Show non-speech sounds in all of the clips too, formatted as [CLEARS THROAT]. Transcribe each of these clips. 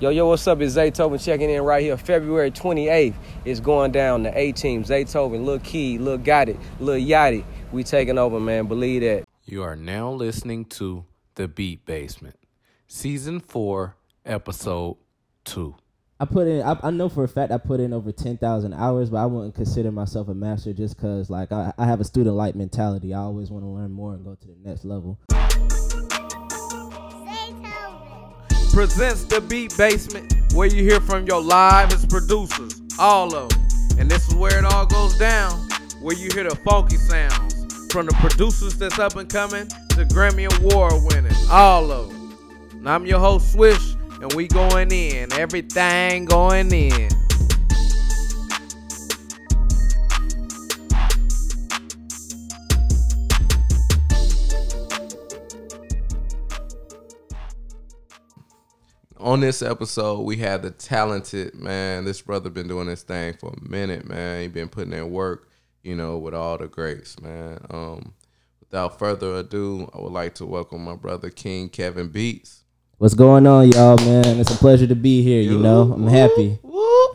Yo, yo, what's up? It's Zaytoven checking in right here. February 28th is going down the A team. Zaytoven, Lil Keed, Lil Gotit, Lil Yachty. We taking over, man. Believe that. You are now listening to The Beat Basement, Season 4, Episode 2. I put in. I, I know for a fact I put in over ten thousand hours, but I wouldn't consider myself a master just because, like, I, I have a student like mentality. I always want to learn more and go to the next level. Presents The Beat Basement, where you hear from your livest producers, all of them. And this is where it all goes down, where you hear the funky sounds from the producers that's up and coming to Grammy Award winning, all of them. And I'm your host, Swish, and we going in, everything going in. On this episode, we had the talented man. This brother been doing this thing for a minute, man. He been putting in work, you know, with all the greats, man. Um, without further ado, I would like to welcome my brother King Kevin Beats. What's going on, y'all, man? It's a pleasure to be here. You know, I'm happy.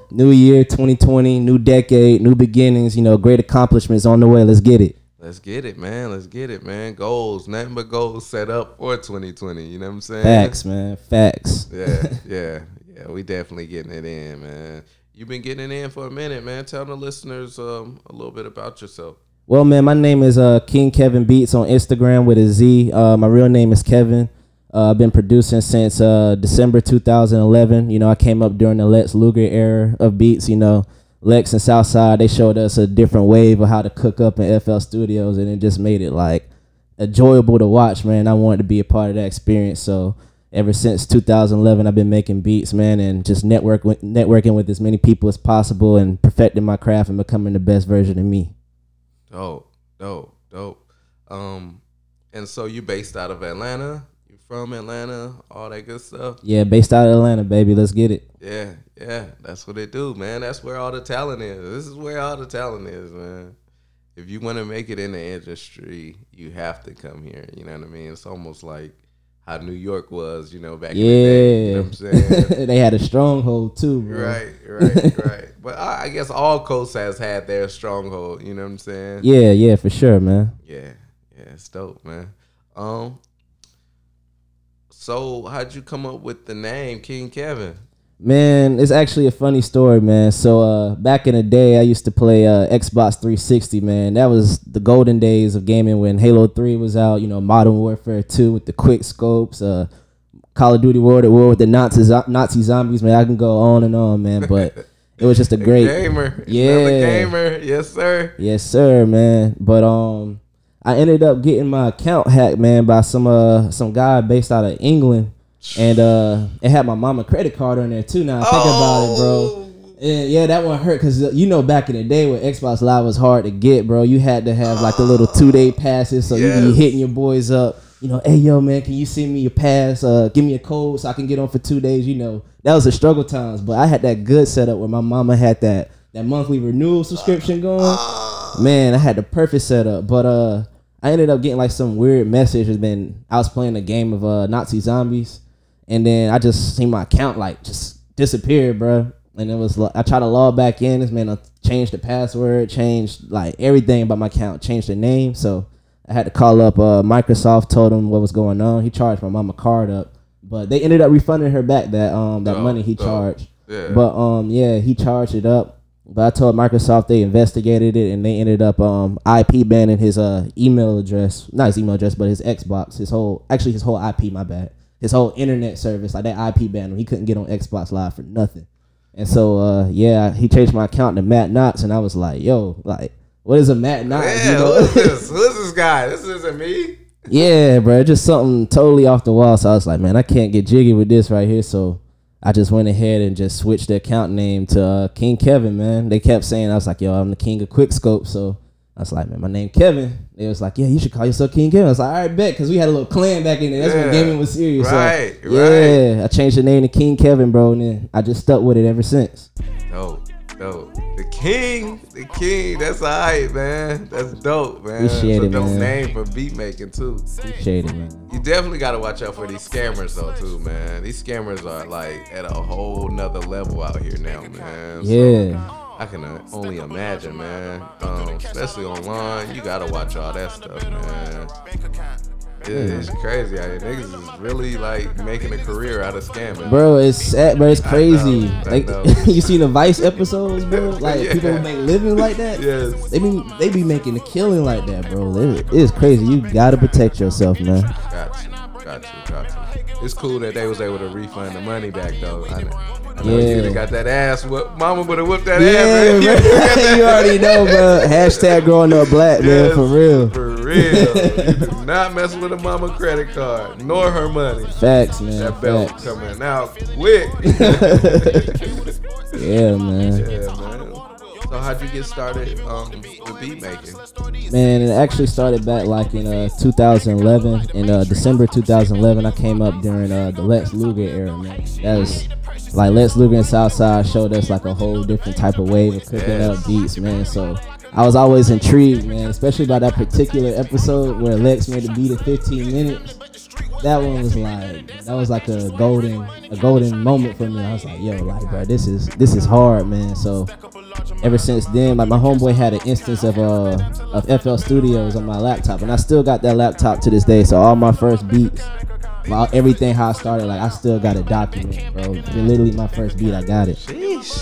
New year, 2020, new decade, new beginnings. You know, great accomplishments on the way. Let's get it. Let's get it, man. Let's get it, man. Goals, nothing but goals set up for 2020. You know what I'm saying? Facts, man. Facts. Yeah, [LAUGHS] yeah, yeah. We definitely getting it in, man. You've been getting it in for a minute, man. Tell the listeners um, a little bit about yourself. Well, man, my name is uh, King Kevin Beats on Instagram with a Z. Uh, my real name is Kevin. Uh, I've been producing since uh, December 2011. You know, I came up during the Lex Luger era of beats. You know, Lex and Southside, they showed us a different wave of how to cook up in FL Studios, and it just made it like enjoyable to watch, man. I wanted to be a part of that experience. So ever since 2011, I've been making beats, man, and just network networking with as many people as possible and perfecting my craft and becoming the best version of me. Dope, dope, dope. Um, and so you based out of Atlanta. From Atlanta, all that good stuff. Yeah, based out of Atlanta, baby. Let's get it. Yeah, yeah, that's what they do, man. That's where all the talent is. This is where all the talent is, man. If you want to make it in the industry, you have to come here. You know what I mean? It's almost like how New York was, you know, back Yeah, in the day. You know what I'm saying? [LAUGHS] they had a stronghold too, bro. right, right, [LAUGHS] right. But I, I guess all coasts has had their stronghold. You know what I'm saying? Yeah, yeah, for sure, man. Yeah, yeah, it's dope, man. Um, so how'd you come up with the name King Kevin? Man, it's actually a funny story, man. So uh, back in the day, I used to play uh, Xbox 360, man. That was the golden days of gaming when Halo 3 was out. You know, Modern Warfare 2 with the quick scopes, uh, Call of Duty World at War with the Nazi Nazi zombies, man. I can go on and on, man. But it was just a [LAUGHS] great gamer. Yeah. Gamer. Yes, sir. Yes, sir, man. But um, I ended up getting my account hacked, man, by some uh some guy based out of England, and uh, it had my mama credit card on there too. Now I think about it, bro. Yeah, yeah, that one hurt because you know back in the day when Xbox Live was hard to get, bro. You had to have like the little two day passes, so you Yes. be hitting your boys up. You know, hey yo, man, can you send me your pass? Uh, give me a code so I can get on for two days. You know, that was the struggle times, but I had that good setup where my mama had that that monthly renewal subscription going. Man, I had the perfect setup, but uh, I ended up getting like some weird message. Has been I was playing a game of uh Nazi zombies, and then I just seen my account like just disappear, bro. And it was like I tried to log back in. This man I changed the password, changed like everything about my account, changed the name. So I had to call up uh, Microsoft, told him what was going on. He charged my mama card up, but they ended up refunding her back that um that Dope, money he dope. charged. Yeah. But um yeah, he charged it up. But I told Microsoft they investigated it and they ended up um IP banning his uh email address, not his email address, but his Xbox, his whole actually his whole IP, my bad. His whole internet service, like that IP banned him. He couldn't get on Xbox Live for nothing. And so uh yeah, he changed my account to Matt Knox and I was like, yo, like what is a Matt Knox? yeah, you know? who is this? [LAUGHS] Who is this guy? This isn't me. Yeah, bro, just something totally off the wall. So I was like, man, I can't get jiggy with this right here. So I just went ahead and just switched the account name to uh, King Kevin. Man, they kept saying I was like, yo, I'm the king of Quickscope. So I was like, man, my name Kevin. They was like, yeah, you should call yourself King Kevin. I was like, all right, bet, because we had a little clan back in there. That's Yeah. when gaming was serious. So, Right, yeah, I changed the name to King Kevin, bro, and then I just stuck with it ever since. Dope. The king, the king. That's alright, man. That's dope, man. Appreciate It's a dope man. name for beat making too. Appreciate it, man. You definitely gotta watch out for these scammers though, too, man. These scammers are like at a whole nother level out here now, man. So, Yeah. I can only imagine, man. Um, especially online, you gotta watch all that stuff, man. It- It's crazy. out here. niggas is really like making a career out of scamming. Bro, it's sad, bro. It's I crazy. know, I like know. [LAUGHS] you see the Vice episodes, bro. [LAUGHS] Like Yeah. people make living like that. Yes. They be they be making a killing like that, bro. It, it's crazy. You gotta protect yourself, man. Got you, got you, got you. It's cool that they was able to refund the money back though. I, know- I know Yeah. have got that ass. Whoop, mama would have whipped that Yeah, ass. man. [LAUGHS] you already know, bro. Hashtag growing up black, man. For real. For real. you do not mess with a mama credit card nor her money. Facts, man. That belt Facts. coming out quick. [LAUGHS] Yeah, man. yeah, man. So how'd you get started um, with beat making? Man, it actually started back like in uh 2011. In uh December 2011, I came up during uh the Lex Luger era, man. That was like Lex Luger and Southside showed us like a whole different type of wave of cooking Yes. up beats, man. So I was always intrigued, man, especially by that particular episode where Lex made the beat in 15 minutes. That one was like that was like a golden a golden moment for me. I was like, yo, like bro, this is this is hard, man. So ever since then, like my homeboy had an instance of uh of FL Studios on my laptop, and I still got that laptop to this day. So all my first beats, my, everything how I started, like I still got a document, bro. Literally my first beat, I got it.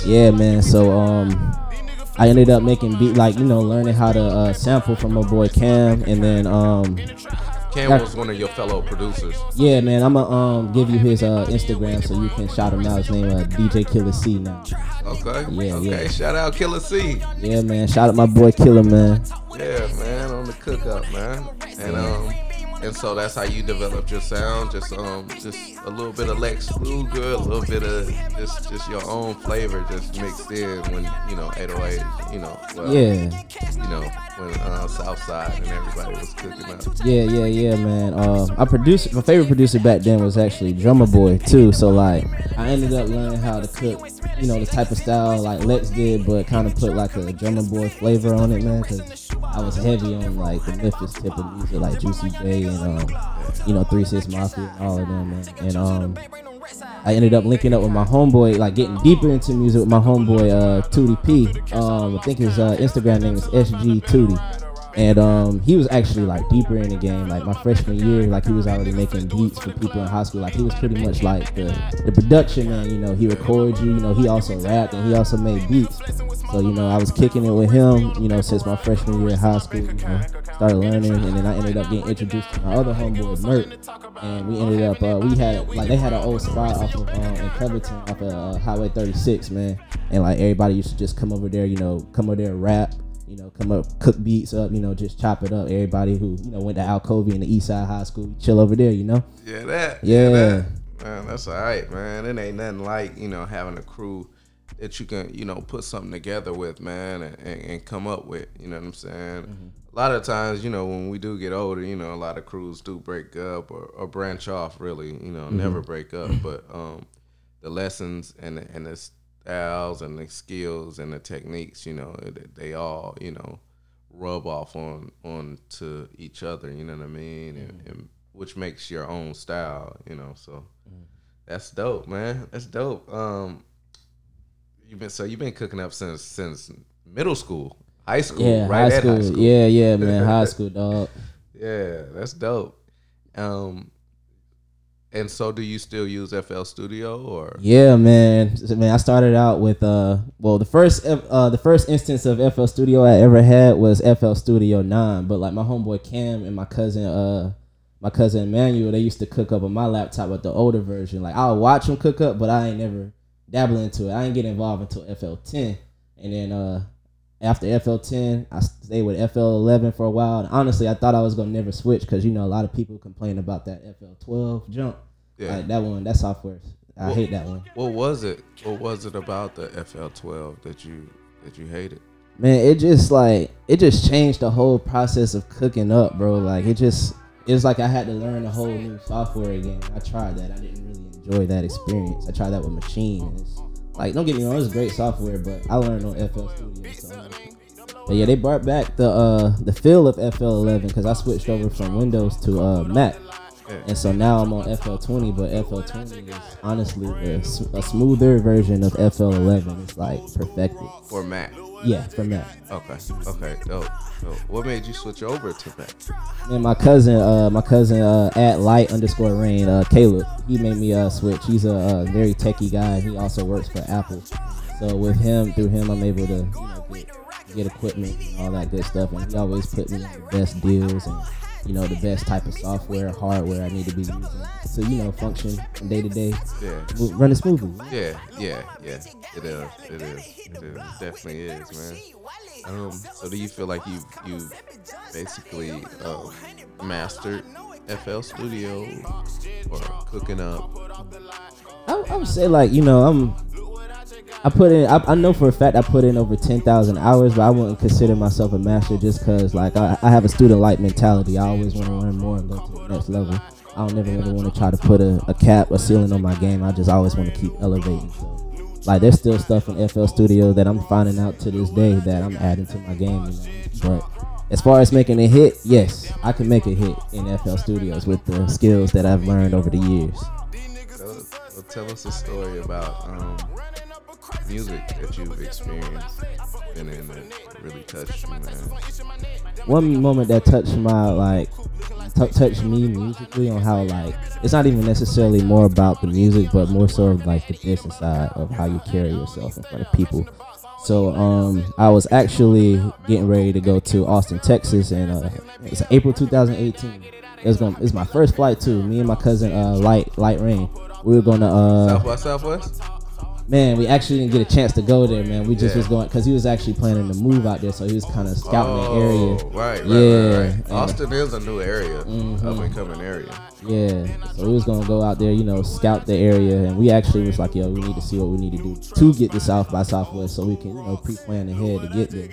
Yeah, man. So um, I ended up making beat like you know learning how to uh, sample from my boy Cam, and then um, Cam was one of your fellow producers. yeah, man, I'm gonna um give you his uh Instagram so you can shout him out. His name uh, DJ Killer C now. Okay. Yeah, okay. yeah. Shout out Killer C. Yeah, man. Shout out my boy Killer, man. Yeah, man, on the cook up, man. And um and so that's how you developed your sound, just um just a little bit of Lex Luger, a little bit of just just your own flavor just mixed in when, you know, 808, you know, well, Yeah, you know, when uh Southside and everybody was cooking up. yeah, yeah, yeah, man. Um, I produced my favorite producer back then was actually Drumma Boy too. So like, I ended up learning how to cook, you know, the type of style like Lex did, but kind of put like a Drumma Boy flavor on it, man. Cause I was heavy on like the Memphis tip of music, like Juicy J and um, you know, Three Six Mafia and all of them, man. And um, I ended up linking up with my homeboy, like getting deeper into music with my homeboy uh Tootie P. Um, I think his uh, Instagram name is SG Tootie. And um, he was actually like deeper in the game. Like my freshman year, like he was already making beats for people in high school. Like he was pretty much like the, the production man. You know, he recorded you. You know, he also rapped and he also made beats. So you know, I was kicking it with him. You know, since my freshman year in high school. You know, started learning, and then I ended up getting introduced to my other homeboy Mert, and we ended up uh, we had like they had an old spot off of um, in Covington off of uh, Highway 36, man, and like everybody used to just come over there. You know, come over there and rap you know, come up, cook beats up, you know, just chop it up. Everybody who, you know, went to Alcovy in the East Side High School, chill over there, you know? Yeah, that. Yeah. that. Man, that's all right, man. It ain't nothing like, you know, having a crew that you can, you know, put something together with, man, and, and, and come up with. You know what I'm saying? A lot of times, you know, when we do get older, you know, a lot of crews do break up or, or branch off, really, you know, never break up. But um, the lessons and and the styles and the skills and the techniques, you know, they, they all, you know, rub off on on to each other. You know what I mean? And, and which makes your own style. You know, so that's dope, man. That's dope. Um, you've been so you've been cooking up since since middle school, high school, Yeah, right high at school. high school. Yeah, yeah, man, [LAUGHS] high school, dog. Yeah, that's dope. Um, and so do you still use FL Studio or? Yeah, man. Man, I started out with uh, well, the first uh, the first instance of FL Studio I ever had was FL Studio Nine. But like my homeboy Cam and my cousin uh, my cousin Emmanuel, they used to cook up on my laptop with the older version. Like I'll watch them cook up, but I ain't never dabble into it. I ain't get involved until FL Ten, and then uh, after FL Ten, I stayed with FL Eleven for a while. And honestly, I thought I was gonna never switch because you know a lot of people complain about that FL Twelve jump. Yeah. Like that one, that software. I Well- hate that one. What was it? What was it about the FL12 that you that you hated? Man, it just like it just changed the whole process of cooking up, bro. Like it just it's like I had to learn a whole new software again. I tried that. I didn't really enjoy that experience. I tried that with Maschine. Like don't get me wrong, it's great software, but I learned on FL Studio. So. But yeah, they brought back the uh the feel of FL11 because I switched over from Windows to uh Mac. Yeah. And so now I'm on FL20, but FL20 is honestly the, a smoother version of FL11. It's like perfected. For Mac. Yeah, for Mac. Okay. Okay. Oh, so what made you switch over to Mac? And my cousin, uh, my cousin uh, at light underscore rain, uh, Caleb, he made me uh, switch. He's a, uh very techie guy. and He also works for Apple. So with him, through him, I'm able to you know, get, get equipment and all that good stuff. And he always put me on the best deals and you know the best type of software, hardware I need to be using to you know function day to day, Yeah. run it smoothly. Yeah, yeah, yeah. It is. It is. It is. definitely is, man. Um, so do you feel like you you basically um, mastered FL Studio or cooking up? I, I would say like you know I'm I put in I, I know for a fact I put in over ten thousand hours, but I wouldn't consider myself a master just because like I, I have a student like mentality. I always want to learn more and go to the next level. I don't never really want to try to put a, a cap, a ceiling on my game. I just always want to keep elevating. So like there's still stuff in FL Studio that I'm finding out to this day that I'm adding to my game. You know? But as far as making a hit, yes, I can make a hit in FL Studios with the skills that I've learned over the years. Well, tell us a story about um, music that you've experienced and then that really touched you, man. one moment that touched my like t- touched me musically on how like it's not even necessarily more about the music but more so of like the business side of how you carry yourself in front of people so um i was actually getting ready to go to austin texas and uh it's april 2018 it's gonna it's my first flight too me and my cousin uh light light rain we were gonna uh Southwest, Southwest. Man, we actually didn't get a chance to go there, man. We just Yeah. was going because he was actually planning to move out there, so he was kind of scouting the area. Oh, Right, right, Yeah, right, right. Austin is a new area, Mhm. up and coming area. Yeah, so we was gonna go out there, you know, scout the area, and we actually was like, yo, we need to see what we need to do to get to South by Southwest, so we can, you know, pre-plan ahead to get there.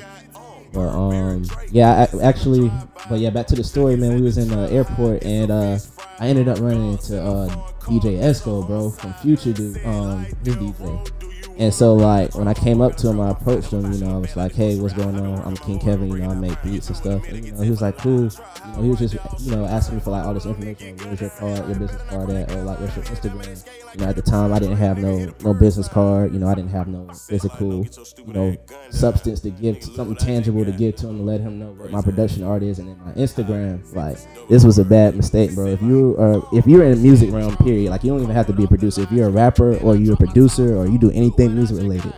But um, yeah, I, actually, but yeah, back to the story, man. We was in the airport, and uh, I ended up running into uh, DJ Esco, bro, from Future, um, his DJ. And so like when I came up to him, I approached him. You know, I was like, "Hey, what's going on? I'm King Kevin. You know, I make beats and stuff." And you know, he was like, "Cool." You know, he was just you know asking me for like all this information. Where's your card? Your business card at? Or like, what's your Instagram? You know, at the time, I didn't have no no business card. You know, I didn't have no physical you know substance to give, to, something tangible to give to him to let him know what my production art is. And then my Instagram, like this was a bad mistake, bro. If you are if you're in the music realm, period, like you don't even have to be a producer. If you're a rapper or you're a producer or you do anything music related,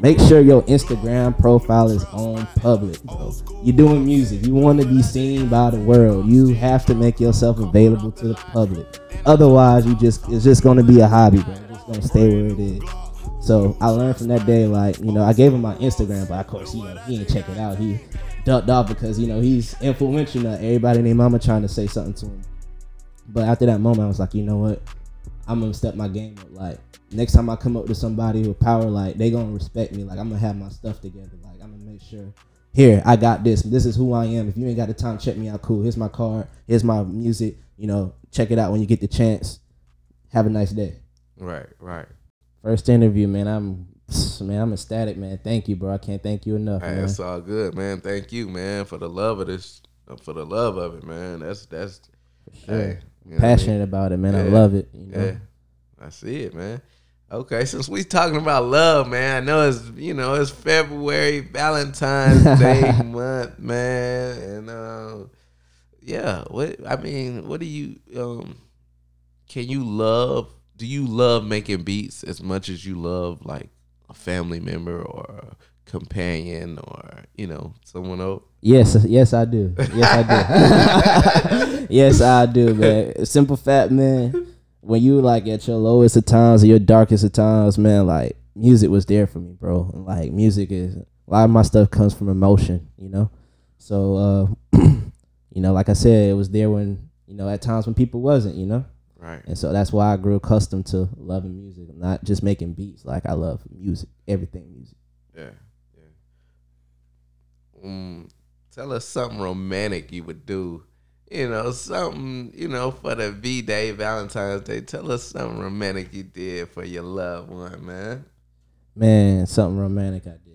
make sure your Instagram profile is on public, bro. You're doing music. You want to be seen by the world. You have to make yourself available to the public. Otherwise, you just it's just gonna be a hobby, bro. It's gonna stay where it is. So I learned from that day, like, you know, I gave him my Instagram, but of course, you know, he didn't check it out. He ducked off because, you know, he's influential now. Everybody their mama trying to say something to him. But after that moment, I was like, you know what? I'm gonna step my game up. Like next time I come up to somebody with power, like they gonna respect me. Like I'm gonna have my stuff together. Like I'm gonna make sure. Here, I got this. This is who I am. If you ain't got the time, check me out. Cool. Here's my card. Here's my music. You know, check it out when you get the chance. Have a nice day. Right, right. First interview, man. I'm man, I'm ecstatic, man. Thank you, bro. I can't thank you enough, Hey, man. it's all good, man. Thank you, man, for the love of this, for the love of it, man. That's that's Sure. hey, you know what I mean? Passionate about it, man. I love it. You know? Yeah, I see it, man. Okay, since we talking about love, man, I know it's you know it's February, Valentine's [LAUGHS] Day month, man, and uh, yeah, what I mean, what do you um, can you love? Do you love making beats as much as you love like a family member or a companion or you know someone else? Yes, yes, I do. Yes, I do. [LAUGHS] yes, I do, man. Simple fact, man. When you like at your lowest of times or your darkest of times, man, like music was there for me, bro. And, Like music is a lot of my stuff comes from emotion, you know. So, uh, [CLEARS THROAT] you know, like I said, it was there when you know at times when people wasn't, you know. Right. And so that's why I grew accustomed to loving music, not just making beats. Like I love music, everything music. Yeah, Um, tell us something romantic you would do. You know, something, you know, for the V Day, Valentine's Day. Tell us something romantic you did for your loved one, man. Man, something romantic I did.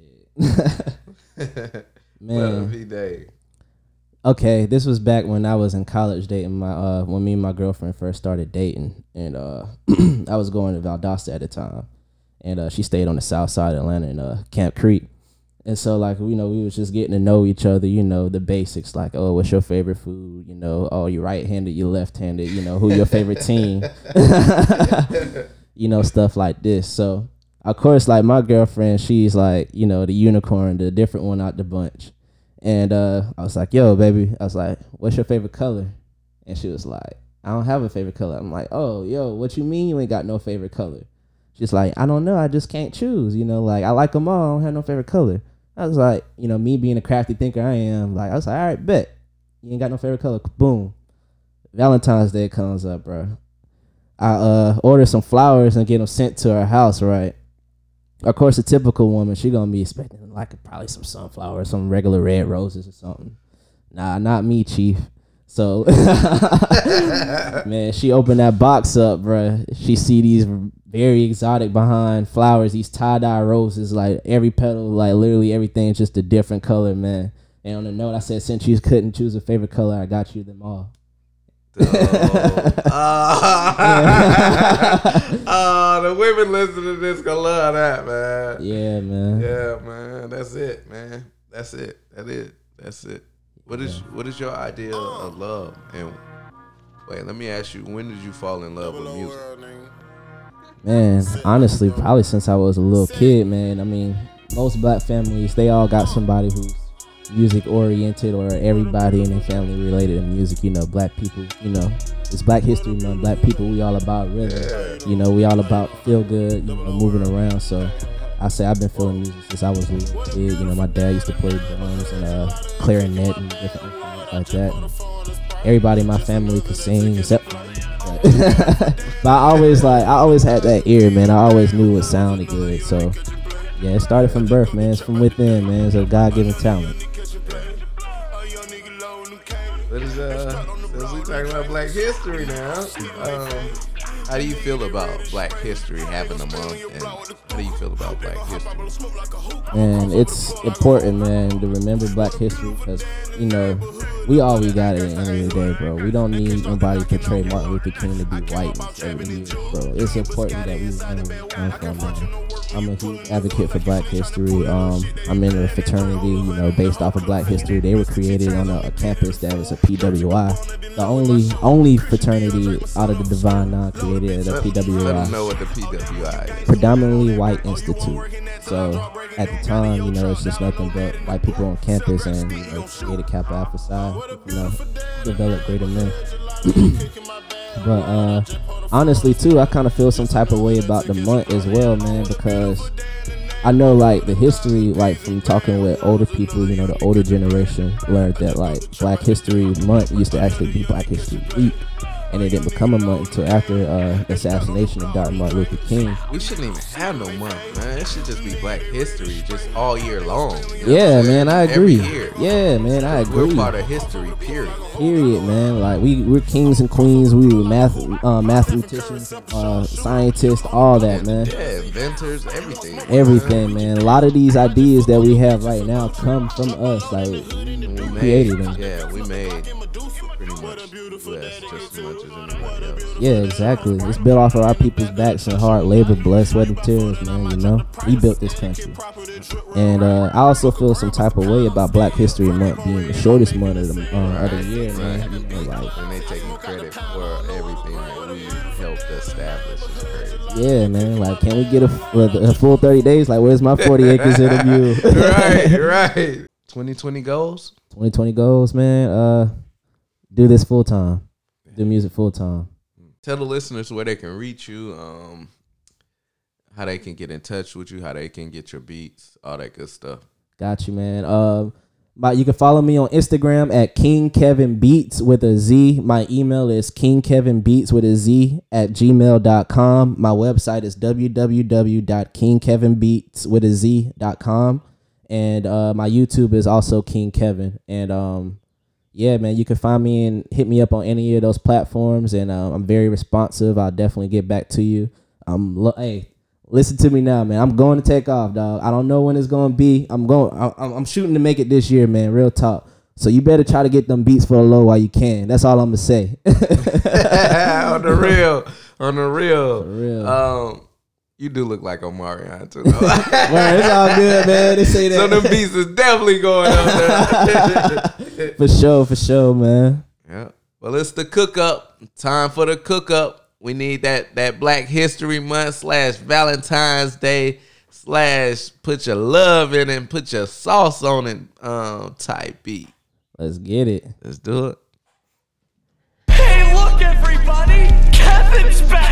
[LAUGHS] Man. V Day. Okay, this was back when I was in college dating my uh when me and my girlfriend first started dating and uh [CLEARS THROAT] I was going to Valdosta at the time. And uh she stayed on the south side of Atlanta in uh Camp Creek. And so like you know, we was just getting to know each other, you know, the basics like, oh, what's your favorite food? You know, oh you right handed, you left handed, you know, who your favorite team. [LAUGHS] you know, stuff like this. So of course, like my girlfriend, she's like, you know, the unicorn, the different one out the bunch. And uh, I was like, yo, baby. I was like, what's your favorite color? And she was like, I don't have a favorite color. I'm like, oh, yo, what you mean you ain't got no favorite color? She's like, I don't know. I just can't choose. You know, like I like them all. I don't have no favorite color. I was like, you know, me being a crafty thinker I am, like I was like, all right, bet. You ain't got no favorite color. Boom. Valentine's Day comes up, bro. I uh order some flowers and get them sent to her house, right? Of course, a typical woman, she gonna be expecting like probably some sunflowers, some regular red roses or something. Nah, not me, chief. So, [LAUGHS] [LAUGHS] man, she opened that box up, bruh. She see these very exotic behind flowers, these tie dye roses, like every petal, like literally everything, is just a different color, man. And on the note, I said, since you couldn't choose a favorite color, I got you them all. Oh, oh, [LAUGHS] the women listening to this gonna love that, man. Yeah, man. Yeah, man. That's it, man. That's it. That it. That's it. What is what is your idea of love? And wait, let me ask you, when did you fall in love with music? Man, honestly, probably since I was a little kid, man. I mean, most black families, they all got somebody who's music oriented or everybody in their family related to music. You know, black people, you know, it's Black History Month. Black people, we all about rhythm. You know, we all about feel good, you know, moving around. So I say I've been feeling music since I was a little kid. You know, my dad used to play drums and uh, clarinet and different instruments like that. And everybody in my family could sing except. [LAUGHS] But, I always like I always had that ear, man. I always knew what sounded good. So yeah, it started from birth, man. It's from within, man. It's a God given talent. What is uh? Since we talking about Black History now, um, how do you feel about Black History having a month, and how do you feel about Black History? And it's important, man, to remember Black history because you know we all we got at the end of the day, bro. We don't need nobody to portray Martin Luther King to be white every year, bro. It's important that we learn where we come from, man. I'm a huge advocate for Black history. Um, I'm in a fraternity, you know, based off of Black history. They were created on a, a campus that was a PWI, the only only fraternity out of the Divine Nine created at a Let them PWI know what the PWI is. predominantly white institute. So at the time, you know, it's just nothing but white people on campus and you know, created Kappa Alpha Psi, you know, develop greater men. [CLEARS THROAT] but uh honestly too, I kind of feel some type of way about the month as well, man, because I know like the history, like from talking with older people, you know, the older generation learned that like Black History Month used to actually be Black History Week. And it didn't become a month until after uh, the assassination of Dr. Martin Luther King. We shouldn't even have no month, man. It should just be Black History, just all year long. you know Yeah, man, I agree. Yeah, man, I agree. We're part of history, period. Period, man. Like we we're kings and queens. We were math uh, mathematicians, uh, scientists, all that, man. Yeah, inventors, everything. Everything, man. A lot of these ideas that we have right now come from us. Like We created them. yeah, we made pretty much U.S. just as much as anybody else. Yeah, exactly. It's built off of our people's backs and hard labor, blood, sweat, and tears, man. You know, we built this country. And uh, I also feel some type of way about Black History Month being the shortest month of the, uh, of the year, man. You know, like And they taking credit for everything that we helped establish is crazy. Yeah, man. Like, can we get a, a, a full 30 days? Like, where's my 40 acres interview? [LAUGHS] right, [LAUGHS] right. 2020 goals? 2020 goals, man. Uh, do this full time. Do music full time. Tell the listeners where they can reach you, um, how they can get in touch with you, how they can get your beats, all that good stuff. Got you, man. Um, my, you can follow me on Instagram at King Kevin Beats with a Z. My email is King Kevin Beats with a Z at gmail.com. My website is www.kingkevinbeats with a Z.com. And uh, my YouTube is also King Kevin. And um, yeah, man, you can find me and hit me up on any of those platforms. And uh, I'm very responsive. I'll definitely get back to you. Um, lo- hey, listen to me now, man. I'm going to take off, dog. I don't know when it's going to be. I'm going. I- I'm, I'm shooting to make it this year, man. Real talk. So you better try to get them beats for the low while you can. That's all I'm gonna say. [LAUGHS] [LAUGHS] on the real, on the real, For real. Um, you do look like Omarion too. Though. [LAUGHS] Man, it's all good, man. They say that. so that. them beats is definitely going up there. [LAUGHS] for sure, for sure, man. yeah. Well, it's the cook up. Time for the cook up. We need that that Black History Month slash Valentine's Day slash put your love in it and put your sauce on it um type beat. Let's get it. Let's do it. Hey, look, everybody! Kevin's back!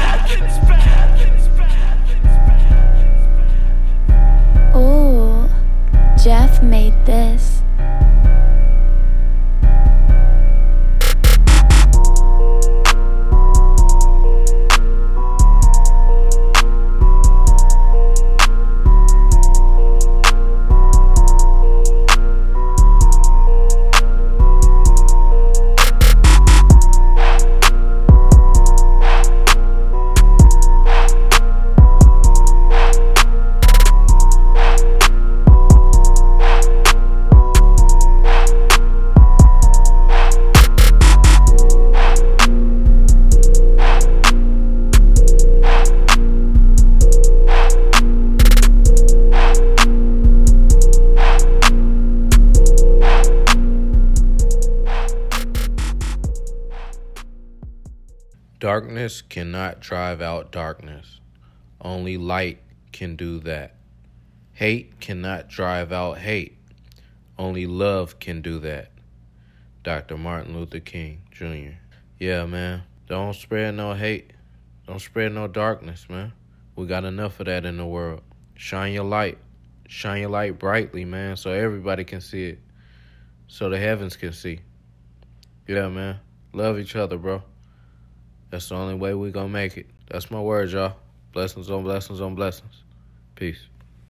Jeff made this. Darkness cannot drive out darkness. Only light can do that. Hate cannot drive out hate. Only love can do that. Dr. Martin Luther King Jr. Yeah, man. Don't spread no hate. Don't spread no darkness, man. We got enough of that in the world. Shine your light. Shine your light brightly, man, so everybody can see it. So the heavens can see. Yeah, man. Love each other, bro. That's the only way we gonna make it. That's my word, y'all. Blessings on blessings on blessings. Peace.